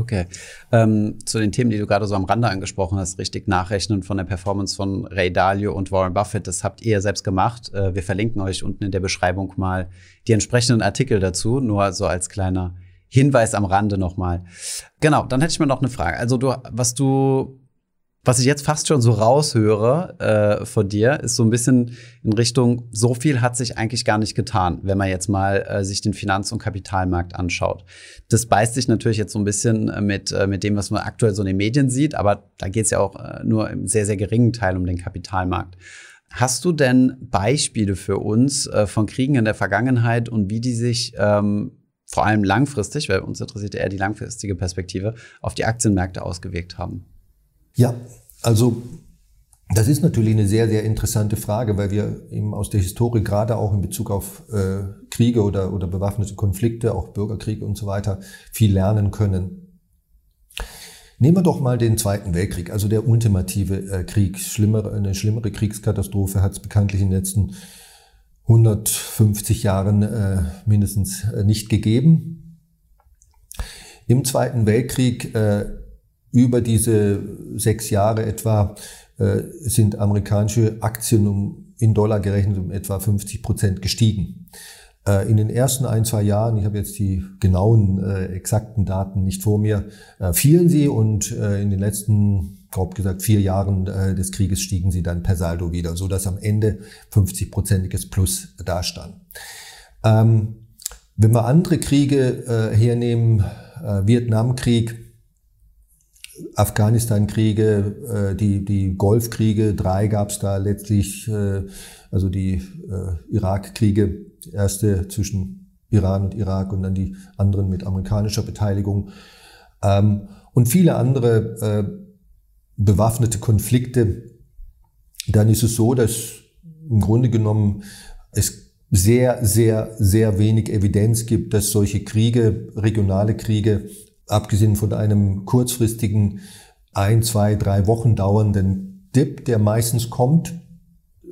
Okay. Ähm, zu den Themen, die du gerade so am Rande angesprochen hast, richtig nachrechnen von der Performance von Ray Dalio und Warren Buffett, das habt ihr selbst gemacht. Äh, wir verlinken euch unten in der Beschreibung mal die entsprechenden Artikel dazu, nur so als kleiner Hinweis am Rande nochmal. Genau, dann hätte ich mal noch eine Frage. Also du, was du was ich jetzt fast schon so raushöre äh, von dir, ist so ein bisschen in Richtung, so viel hat sich eigentlich gar nicht getan, wenn man jetzt mal äh, sich den Finanz- und Kapitalmarkt anschaut. Das beißt sich natürlich jetzt so ein bisschen äh, mit, äh, mit dem, was man aktuell so in den Medien sieht, aber da geht es ja auch äh, nur im sehr, sehr geringen Teil um den Kapitalmarkt. Hast du denn Beispiele für uns äh, von Kriegen in der Vergangenheit und wie die sich ähm, vor allem langfristig, weil uns interessiert eher die langfristige Perspektive, auf die Aktienmärkte ausgewirkt haben? Ja, also das ist natürlich eine sehr, sehr interessante Frage, weil wir eben aus der Historie gerade auch in Bezug auf äh, Kriege oder, oder bewaffnete Konflikte, auch Bürgerkriege und so weiter, viel lernen können. Nehmen wir doch mal den Zweiten Weltkrieg, also der ultimative äh, Krieg. Schlimmere, eine schlimmere Kriegskatastrophe hat es bekanntlich in den letzten 150 Jahren äh, mindestens äh, nicht gegeben. Im Zweiten Weltkrieg äh, über diese sechs Jahre etwa äh, sind amerikanische Aktien um, in Dollar gerechnet um etwa 50 Prozent gestiegen. Äh, in den ersten ein, zwei Jahren, ich habe jetzt die genauen, äh, exakten Daten nicht vor mir, äh, fielen sie und äh, in den letzten, grob gesagt, vier Jahren äh, des Krieges stiegen sie dann per Saldo wieder, so dass am Ende 50-prozentiges Plus dastand. Ähm, wenn wir andere Kriege äh, hernehmen, Vietnamkrieg, Afghanistan-Kriege, äh, die, die Golfkriege, drei gab es da letztlich, äh, also die äh, Irak-Kriege, erste zwischen Iran und Irak und dann die anderen mit amerikanischer Beteiligung. Ähm, und viele andere äh, bewaffnete Konflikte. Dann ist es so, dass im Grunde genommen es sehr, sehr, sehr wenig Evidenz gibt, dass solche Kriege, regionale Kriege, abgesehen von einem kurzfristigen ein, zwei, drei Wochen dauernden Dip, der meistens kommt,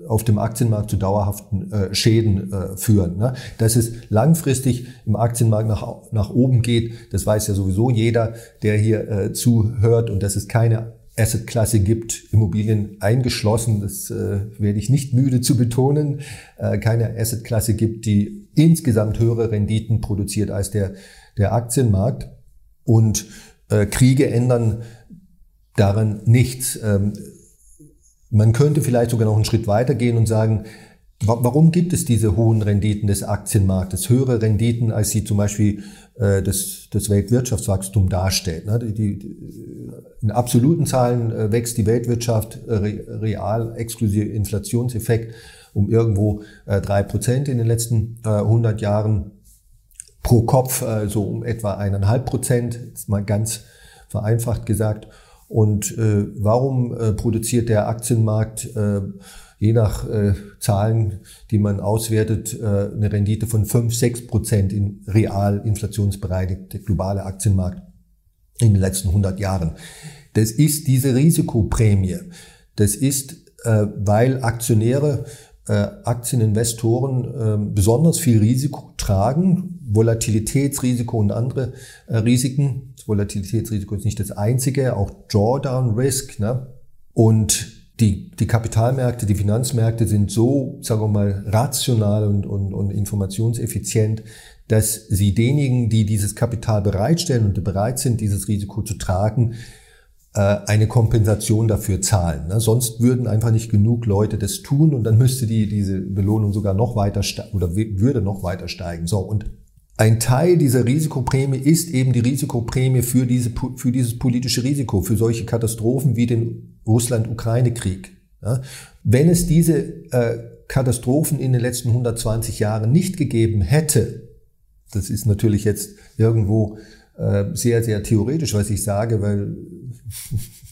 auf dem Aktienmarkt zu dauerhaften äh, Schäden äh, führen. Ne? Dass es langfristig im Aktienmarkt nach, nach oben geht, das weiß ja sowieso jeder, der hier äh, zuhört und dass es keine Assetklasse gibt, Immobilien eingeschlossen, das äh, werde ich nicht müde zu betonen, äh, keine Assetklasse gibt, die insgesamt höhere Renditen produziert als der, der Aktienmarkt. Und äh, Kriege ändern daran nichts. Ähm, man könnte vielleicht sogar noch einen Schritt weitergehen und sagen, warum gibt es diese hohen Renditen des Aktienmarktes, höhere Renditen, als sie zum Beispiel äh, das, das Weltwirtschaftswachstum darstellt. Ne? Die, die, in absoluten Zahlen äh, wächst die Weltwirtschaft äh, real, exklusive Inflationseffekt, um irgendwo äh, drei Prozent in den letzten äh, 100 Jahren pro Kopf äh, so um etwa eineinhalb Prozent, jetzt mal ganz vereinfacht gesagt. Und äh, warum äh, produziert der Aktienmarkt äh, je nach äh, Zahlen, die man auswertet, äh, eine Rendite von fünf, sechs Prozent in real inflationsbereinigt, globale Aktienmarkt in den letzten 100 Jahren? Das ist diese Risikoprämie. Das ist, äh, weil Aktionäre Aktieninvestoren äh, besonders viel Risiko tragen, Volatilitätsrisiko und andere äh, Risiken. Das Volatilitätsrisiko ist nicht das einzige, auch Drawdown Risk. Ne? Und die, die Kapitalmärkte, die Finanzmärkte sind so, sagen wir mal, rational und, und, und informationseffizient, dass sie denjenigen, die dieses Kapital bereitstellen und bereit sind, dieses Risiko zu tragen, äh, eine Kompensation dafür zahlen. Ne? Sonst würden einfach nicht genug Leute das tun und dann müsste die, diese Belohnung sogar noch weiter oder würde noch weiter steigen. So, und ein Teil dieser Risikoprämie ist eben die Risikoprämie für, diese, für dieses politische Risiko, für solche Katastrophen wie den Russland-Ukraine-Krieg. Ja? Wenn es diese äh, Katastrophen in den letzten 120 Jahren nicht gegeben hätte, das ist natürlich jetzt irgendwo äh, sehr, sehr theoretisch, was ich sage, weil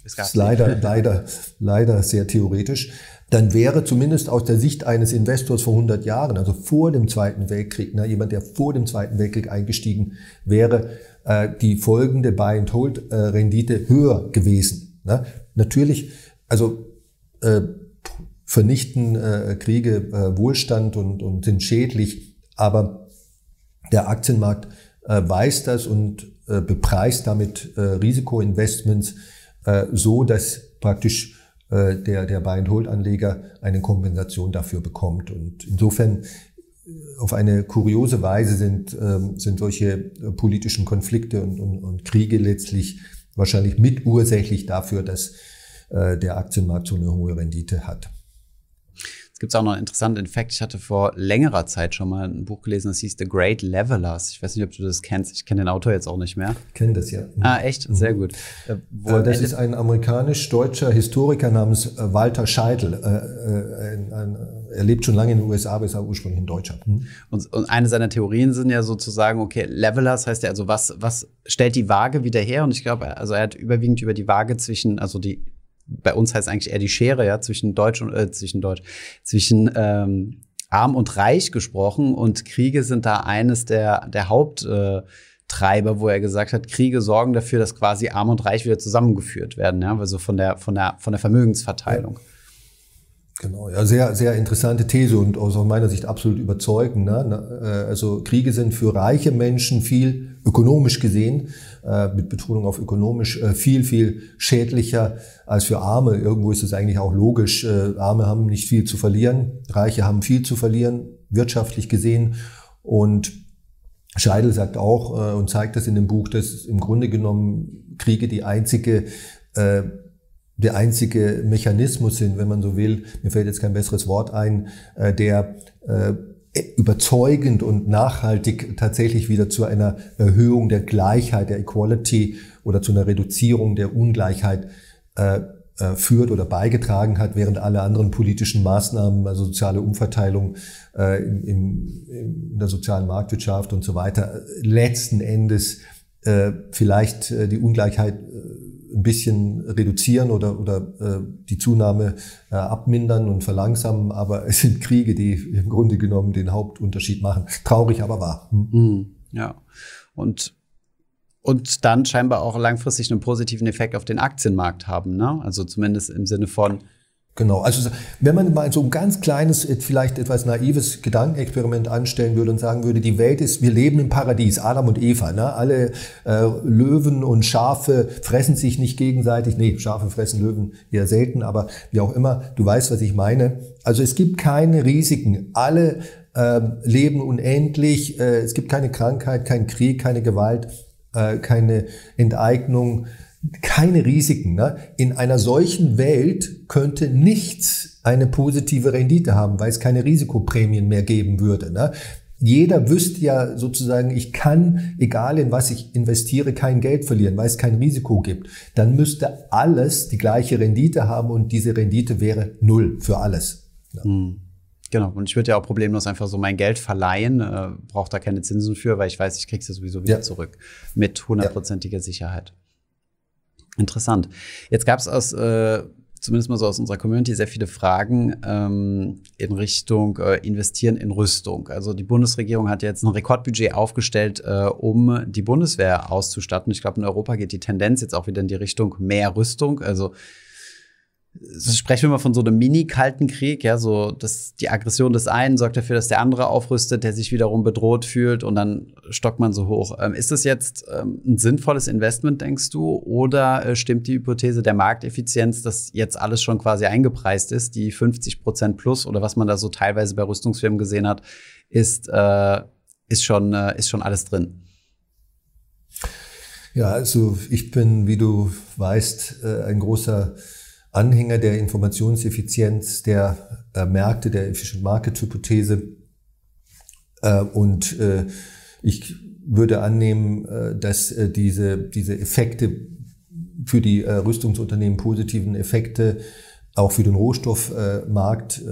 es leider, leider, leider sehr theoretisch, dann wäre zumindest aus der Sicht eines Investors vor 100 Jahren, also vor dem Zweiten Weltkrieg, ne, jemand, der vor dem Zweiten Weltkrieg eingestiegen wäre, äh, die folgende Buy-and-Hold-Rendite äh, höher gewesen. Ne? Natürlich, also äh, vernichten äh, Kriege äh, Wohlstand und, und sind schädlich, aber der Aktienmarkt äh, weiß das und äh, bepreist damit äh, Risikoinvestments äh, so, dass praktisch äh, der, der Buy-and-Hold-Anleger eine Kompensation dafür bekommt. Und insofern äh, auf eine kuriose Weise sind, ähm, sind solche äh, politischen Konflikte und, und, und Kriege letztlich wahrscheinlich mitursächlich dafür, dass äh, der Aktienmarkt so eine hohe Rendite hat. Es gibt auch noch einen interessanten Effekt. Ich hatte vor längerer Zeit schon mal ein Buch gelesen, das hieß The Great Levelers. Ich weiß nicht, ob du das kennst. Ich kenne den Autor jetzt auch nicht mehr. Kenne das ja. Ah, echt? Sehr gut. Äh, das ist ein amerikanisch-deutscher Historiker namens äh, Walter Scheidel. Äh, er lebt schon lange in den USA, aber ist auch ursprünglich ein Deutscher. Mhm. Und, und, eine seiner Theorien sind ja sozusagen, okay, Levelers heißt ja, also was, was stellt die Waage wieder her? Und ich glaube, also er hat überwiegend über die Waage zwischen, also die bei uns heißt eigentlich eher die Schere, ja, zwischen Deutsch und äh, zwischen Deutsch, zwischen ähm, arm und reich gesprochen und Kriege sind da eines der, der Haupttreiber, äh, wo er gesagt hat, Kriege sorgen dafür, dass quasi arm und reich wieder zusammengeführt werden, ja, also von der, von der, von der Vermögensverteilung. Ja. Genau, ja, sehr, sehr interessante These und aus meiner Sicht absolut überzeugend. Ne? Äh, also Kriege sind für reiche Menschen viel ökonomisch gesehen, äh, mit Betonung auf ökonomisch, äh, viel, viel schädlicher als für Arme. Irgendwo ist es eigentlich auch logisch. Arme haben nicht viel zu verlieren, Reiche haben viel zu verlieren, wirtschaftlich gesehen. Und Scheidel sagt auch und zeigt das in dem Buch, dass im Grunde genommen Kriege die einzige der einzige Mechanismus sind, wenn man so will, mir fällt jetzt kein besseres Wort ein, äh, der äh, überzeugend und nachhaltig tatsächlich wieder zu einer Erhöhung der Gleichheit, der Equality oder zu einer Reduzierung der Ungleichheit äh, führt oder beigetragen hat, während alle anderen politischen Maßnahmen, also soziale Umverteilung in, in, in der sozialen Marktwirtschaft und so weiter, letzten Endes vielleicht die Ungleichheit ein bisschen reduzieren oder, oder äh, die Zunahme äh, abmindern und verlangsamen, aber es sind Kriege, die im Grunde genommen den Hauptunterschied machen. Traurig, aber wahr. Hm? Mhm. Ja. Und und dann scheinbar auch langfristig einen positiven Effekt auf den Aktienmarkt haben, ne? Also zumindest im Sinne von Genau, also wenn man mal so ein ganz kleines, vielleicht etwas naives Gedankenexperiment anstellen würde und sagen würde, die Welt ist, wir leben im Paradies, Adam und Eva, ne? alle äh, Löwen und Schafe fressen sich nicht gegenseitig, nee, Schafe fressen Löwen eher selten, aber wie auch immer, du weißt, was ich meine. Also es gibt keine Risiken, alle äh, leben unendlich, äh, es gibt keine Krankheit, kein Krieg, keine Gewalt, äh, keine Enteignung, keine Risiken. Ne? In einer solchen Welt könnte nichts eine positive Rendite haben, weil es keine Risikoprämien mehr geben würde. Ne? Jeder wüsste ja sozusagen, ich kann, egal in was ich investiere, kein Geld verlieren, weil es kein Risiko gibt. Dann müsste alles die gleiche Rendite haben und diese Rendite wäre null für alles. Ja. Hm. Genau, und ich würde ja auch problemlos einfach so mein Geld verleihen, äh, brauche da keine Zinsen für, weil ich weiß, ich kriege es sowieso wieder ja. zurück mit hundertprozentiger ja. Sicherheit. Interessant. Jetzt gab es aus, äh, zumindest mal so aus unserer Community, sehr viele Fragen ähm, in Richtung äh, Investieren in Rüstung. Also die Bundesregierung hat jetzt ein Rekordbudget aufgestellt, äh, um die Bundeswehr auszustatten. Ich glaube, in Europa geht die Tendenz jetzt auch wieder in die Richtung mehr Rüstung. Also sprechen wir mal von so einem Mini-Kalten Krieg, ja, so dass die Aggression des einen sorgt dafür, dass der andere aufrüstet, der sich wiederum bedroht fühlt und dann stockt man so hoch. Ähm, ist das jetzt ähm, ein sinnvolles Investment, denkst du, oder äh, stimmt die Hypothese der Markteffizienz, dass jetzt alles schon quasi eingepreist ist, die 50 Prozent plus oder was man da so teilweise bei Rüstungsfirmen gesehen hat, ist, äh, ist, schon, äh, ist schon alles drin? Ja, also ich bin, wie du weißt, äh, ein großer Anhänger der Informationseffizienz der äh, Märkte, der Efficient Market Hypothese. Äh, und äh, ich würde annehmen, äh, dass äh, diese, diese Effekte für die äh, Rüstungsunternehmen positiven Effekte auch für den Rohstoffmarkt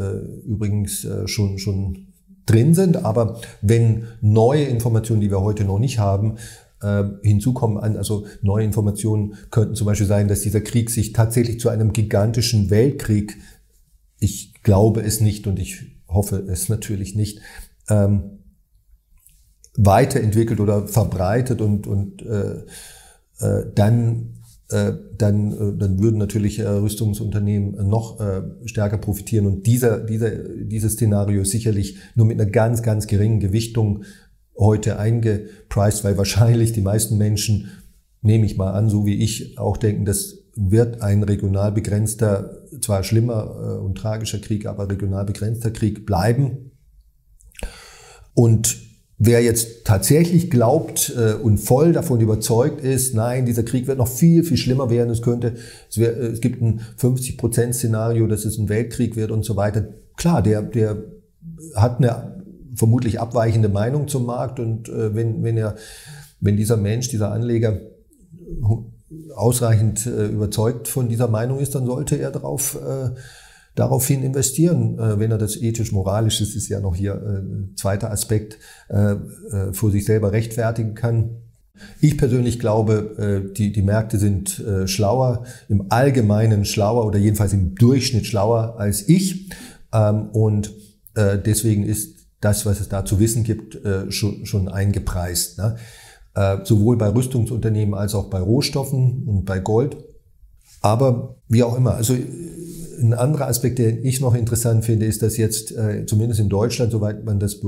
übrigens schon, schon drin sind. Aber wenn neue Informationen, die wir heute noch nicht haben, äh, hinzukommen an. Also neue Informationen könnten zum Beispiel sein, dass dieser Krieg sich tatsächlich zu einem gigantischen Weltkrieg, ich glaube es nicht und ich hoffe es natürlich nicht, ähm, weiterentwickelt oder verbreitet und, und äh, äh, dann äh, dann, äh, dann würden natürlich äh, Rüstungsunternehmen noch stärker profitieren. Und dieser, dieser, dieses Szenario ist sicherlich nur mit einer ganz, ganz geringen Gewichtung heute eingepreist, weil wahrscheinlich die meisten Menschen, nehme ich mal an, so wie ich auch denken, das wird ein regional begrenzter, zwar schlimmer und tragischer Krieg, aber regional begrenzter Krieg bleiben. Und Wer jetzt tatsächlich glaubt äh, und voll davon überzeugt ist, nein, dieser Krieg wird noch viel, viel schlimmer werden, es könnte, es, wär, es gibt ein 50-Prozent-Szenario, dass es ein Weltkrieg wird und so weiter. Klar, der, der hat eine vermutlich abweichende Meinung zum Markt und äh, wenn, wenn er, wenn dieser Mensch, dieser Anleger ausreichend äh, überzeugt von dieser Meinung ist, dann sollte er darauf äh, daraufhin investieren, äh, wenn er das ethisch-moralisch, das ist ja noch hier äh, zweiter Aspekt, äh, äh, vor sich selber rechtfertigen kann. Ich persönlich glaube, die, die Märkte sind schlauer, im Allgemeinen schlauer oder jedenfalls im Durchschnitt schlauer als ich. Ähm, und deswegen ist das, was es da zu wissen gibt, äh, schon, schon eingepreist. Ne? Äh, sowohl bei Rüstungsunternehmen als auch bei Rohstoffen und bei Gold. Aber wie auch immer, also ein anderer Aspekt, den ich noch interessant finde, ist, dass jetzt äh, zumindest in Deutschland, soweit man das,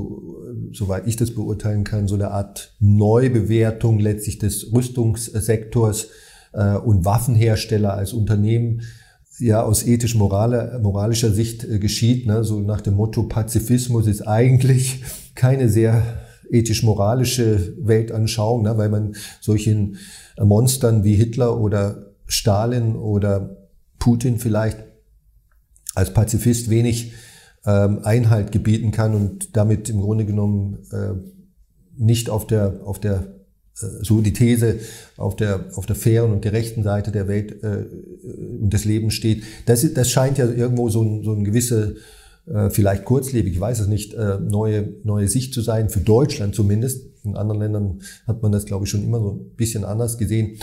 soweit ich das beurteilen kann, so eine Art Neubewertung letztlich des Rüstungssektors und Waffenhersteller als Unternehmen ja aus ethisch-moralischer Sicht äh, geschieht. Ne? So nach dem Motto Pazifismus ist eigentlich keine sehr ethisch-moralische Weltanschauung, ne? weil man solchen Monstern wie Hitler oder Stalin oder Putin vielleicht als Pazifist wenig ähm, Einhalt gebieten kann und damit im Grunde genommen äh, nicht auf der, auf der äh, so die These auf der, auf der fairen und gerechten Seite der Welt äh, und des Lebens steht. Das, das scheint ja irgendwo so ein, so ein gewisse, äh, vielleicht kurzlebig, ich weiß es nicht, äh, neue, neue Sicht zu sein, für Deutschland zumindest. In anderen Ländern hat man das, glaube ich, schon immer so ein bisschen anders gesehen.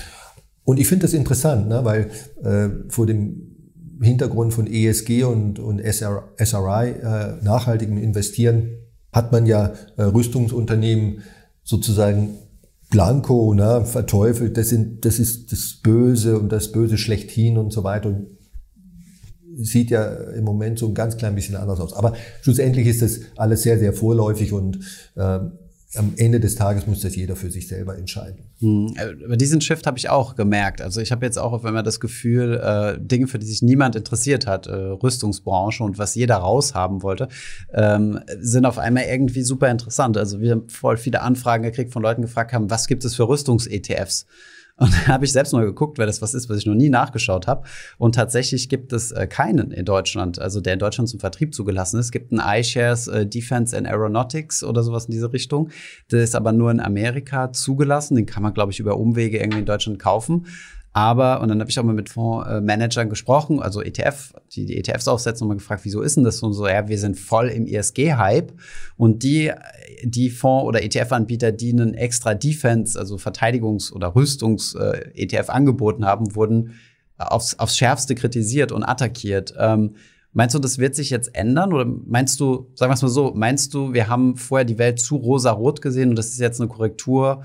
Und ich finde das interessant, ne, weil äh, vor dem Hintergrund von ESG und, und SR, SRI, äh, nachhaltigem Investieren, hat man ja äh, Rüstungsunternehmen sozusagen blanco ne, verteufelt. Das, sind, das ist das Böse und das Böse schlechthin und so weiter. Und sieht ja im Moment so ein ganz klein bisschen anders aus. Aber schlussendlich ist das alles sehr, sehr vorläufig und äh, am Ende des Tages muss das jeder für sich selber entscheiden. Hm, über diesen Shift habe ich auch gemerkt. Also ich habe jetzt auch auf einmal das Gefühl, äh, Dinge, für die sich niemand interessiert hat, äh, Rüstungsbranche und was jeder raushaben wollte, ähm, sind auf einmal irgendwie super interessant. Also wir haben voll viele Anfragen gekriegt von Leuten gefragt haben, was gibt es für Rüstungs-ETFs? Und da habe ich selbst mal geguckt, wer das was ist, was ich noch nie nachgeschaut habe. Und tatsächlich gibt es äh, keinen in Deutschland, also der in Deutschland zum Vertrieb zugelassen ist. Es gibt einen iShares äh, Defense and Aeronautics oder sowas in diese Richtung. Der ist aber nur in Amerika zugelassen. Den kann man, glaube ich, über Umwege irgendwie in Deutschland kaufen. Aber, und dann habe ich auch mal mit Fondsmanagern gesprochen, also ETF, die die ETFs aufsetzen und mal gefragt, wieso ist denn das so? Und so, ja, wir sind voll im ESG-Hype. Und die, die Fonds- oder ETF-Anbieter, die einen extra Defense, also Verteidigungs- oder Rüstungs-ETF angeboten haben, wurden aufs, aufs Schärfste kritisiert und attackiert. Ähm, Meinst du, das wird sich jetzt ändern? Oder meinst du, sagen wir es mal so, meinst du, wir haben vorher die Welt zu rosa-rot gesehen und das ist jetzt eine Korrektur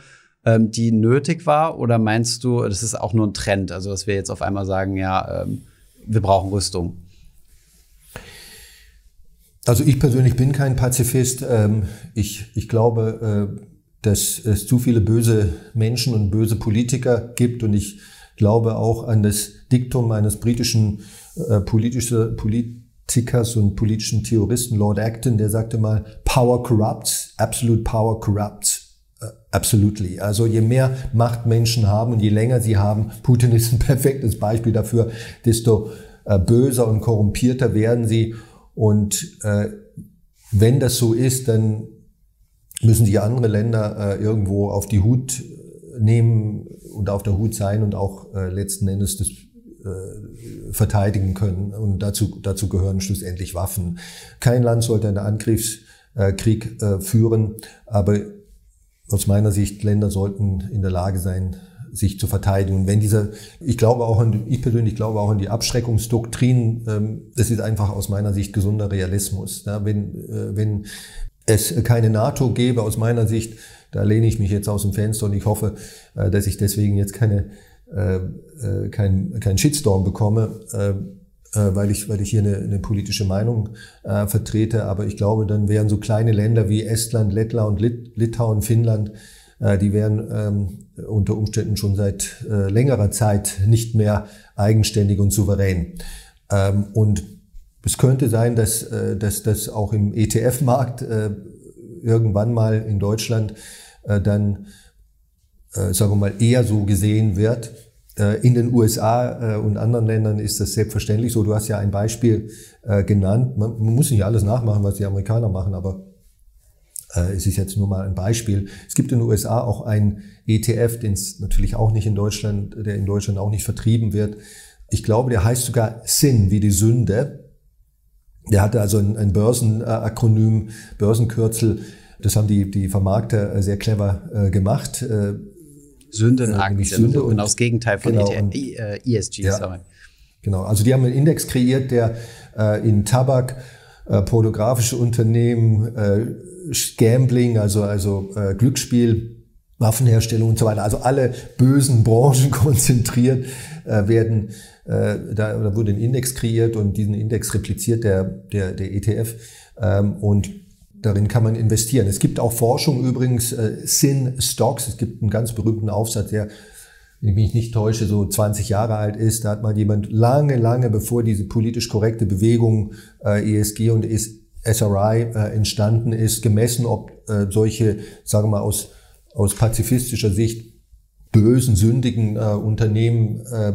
ähm, die nötig war? Oder meinst du, das ist auch nur ein Trend? Also, dass wir jetzt auf einmal sagen, ja, ähm, wir brauchen Rüstung? Also ich persönlich bin kein Pazifist. Ähm, ich, ich glaube, äh, dass es zu viele böse Menschen und böse Politiker gibt und ich glaube auch an das Diktum eines britischen äh, Politikers und politischen Theoristen Lord Acton, der sagte mal, Power corrupts, absolute power corrupts. Äh, absolutely. Also je mehr Macht Menschen haben und je länger sie haben, Putin ist ein perfektes Beispiel dafür, desto äh, böser und korrumpierter werden sie. Und äh, wenn das so ist, dann müssen sich andere Länder äh, irgendwo auf die Hut nehmen und auf der Hut sein und auch äh, letzten Endes das äh, verteidigen können. Und dazu, dazu gehören schlussendlich Waffen. Kein Land sollte einen Angriffskrieg äh, führen, aber aus meiner Sicht, Länder sollten in der Lage sein, sich zu verteidigen. Und wenn dieser, ich glaube auch an, ich persönlich glaube auch an die Abschreckungsdoktrin, ähm, das ist einfach aus meiner Sicht gesunder Realismus. Wenn, äh, wenn es keine NATO gäbe, aus meiner Sicht, da lehne ich mich jetzt aus dem Fenster und ich hoffe, äh, dass ich deswegen jetzt keine, äh kein, kein Shitstorm bekomme. Äh, weil ich, weil ich hier eine, eine politische Meinung äh, vertrete. Aber ich glaube, dann wären so kleine Länder wie Estland, Lettland, Lit Litauen, Finnland, äh, die wären ähm, unter Umständen schon seit äh, längerer Zeit nicht mehr eigenständig und souverän. Ähm, und es könnte sein, dass, äh, das auch im ETF-Markt äh, irgendwann mal in Deutschland äh, dann, äh, sagen wir mal, eher so gesehen wird. Äh, in den USA äh, und anderen Ländern ist das selbstverständlich so. Du hast ja ein Beispiel äh, genannt. Man, muss nicht alles nachmachen, was die Amerikaner machen, aber es ist jetzt nur mal ein Beispiel. Es gibt in den USA auch einen ETF, den es natürlich auch nicht in Deutschland, der in Deutschland auch nicht vertrieben wird. Ich glaube, der heißt sogar SIN wie die Sünde. Der hatte also ein, ein Börsenakronym, Börsenkürzel. Das haben die, die Vermarkter sehr clever gemacht. Sündenaktien, Sünde und, genau das Gegenteil von genau, ETF, äh, ESG. Ja, sorry. Genau, also die haben einen Index kreiert, der äh, in Tabak, äh, pornografische Unternehmen, äh, Gambling, also, also äh, Glücksspiel, Waffenherstellung und so weiter, also alle bösen Branchen konzentriert äh, werden, äh, da, da wurde ein Index kreiert und diesen Index repliziert der, der, der ETF ähm, und darin kann man investieren. Es gibt auch Forschung übrigens, äh, Sin Stocks, es gibt einen ganz berühmten Aufsatz, der wenn ich mich nicht täusche, so 20 Jahre alt ist, da hat mal jemand lange, lange bevor diese politisch korrekte Bewegung äh, ESG und SRI äh, entstanden ist, gemessen, ob äh, solche, sagen wir mal, aus, aus pazifistischer Sicht bösen, sündigen äh, Unternehmen, äh,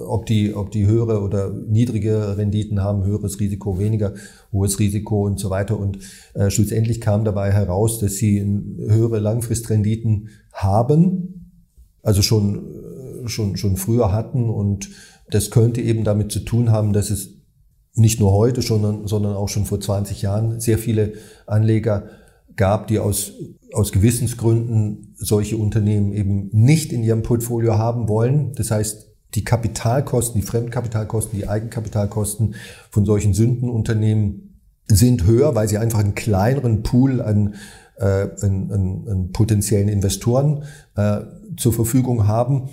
ob, die, ob die höhere oder niedrige Renditen haben, höheres Risiko, weniger hohes Risiko und so weiter. Und äh, schlussendlich kam dabei heraus, dass sie höhere Langfristrenditen haben, also schon, äh, schon, schon früher hatten. Und das könnte eben damit zu tun haben, dass es nicht nur heute, sondern, sondern auch schon vor 20 Jahren sehr viele Anleger gab, die aus, aus Gewissensgründen solche Unternehmen eben nicht in ihrem Portfolio haben wollen. Das heißt, die Kapitalkosten, die Fremdkapitalkosten, die Eigenkapitalkosten von solchen Sündenunternehmen sind höher, weil sie einfach einen kleineren Pool an, äh, an, an, an potenziellen Investoren äh, zur Verfügung haben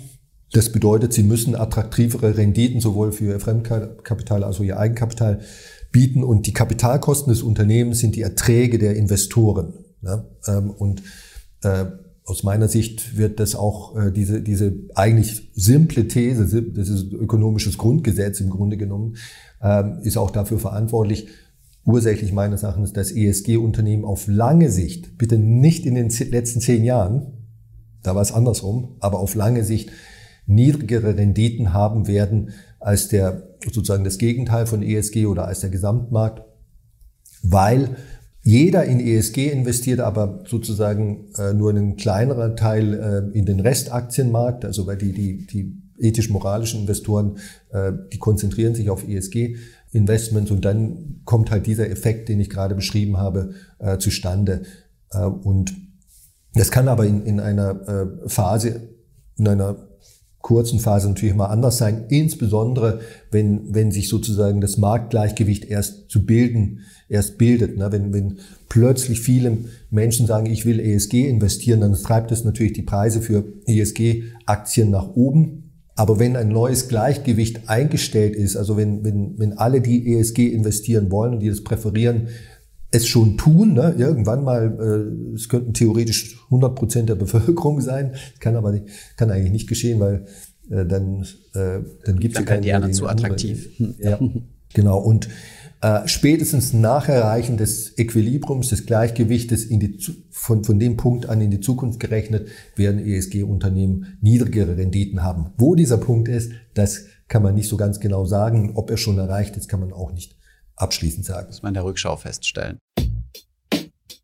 das bedeutet, sie müssen attraktivere Renditen sowohl für ihr Fremdkapital als auch ihr Eigenkapital bieten und die Kapitalkosten des Unternehmens sind die Erträge der Investoren. Ähm, und äh, aus meiner Sicht wird das auch äh, diese, diese eigentlich simple These, das ist ökonomisches Grundgesetz im Grunde genommen, ähm, ist auch dafür verantwortlich, ursächlich meines Erachtens, dass ESG-Unternehmen auf lange Sicht, bitte nicht in den letzten zehn Jahren, da war es andersrum, aber auf lange Sicht niedrigere Renditen haben werden als der sozusagen das Gegenteil von ESG oder als der Gesamtmarkt, weil jeder in ESG investiert, aber sozusagen äh, nur einen kleineren Teil äh, in den Restaktienmarkt, also weil die, die, die ethisch-moralischen Investoren, äh, die konzentrieren sich auf ESG-Investments und dann kommt halt dieser Effekt, den ich gerade beschrieben habe, äh, zustande. Äh, und das kann aber in, in einer äh, Phase, in einer kurzen Phase natürlich mal anders sein, insbesondere wenn, wenn sich sozusagen das Marktgleichgewicht erst zu bilden, erst bildet. Ne? Wenn, wenn plötzlich viele Menschen sagen, ich will ESG investieren, dann treibt das natürlich die Preise für ESG-Aktien nach oben. Aber wenn ein neues Gleichgewicht eingestellt ist, also wenn, wenn, wenn alle, die ESG investieren wollen und die das präferieren, es schon tun, ne? irgendwann mal, äh, es könnten theoretisch 100 Prozent der Bevölkerung sein, kann aber nicht, kann eigentlich nicht geschehen, weil äh, dann, äh, dann gibt es ja die anderen zu attraktiv. Ja, genau. Und äh, spätestens nach Erreichen des Equilibriums, des Gleichgewichtes in die, von, von dem Punkt an in die Zukunft gerechnet, werden ESG-Unternehmen niedrigere Renditen haben. Wo dieser Punkt ist, das kann man nicht so ganz genau sagen. Ob er schon erreicht ist, kann man auch nicht abschließend sagen. Muss man in der Rückschau feststellen.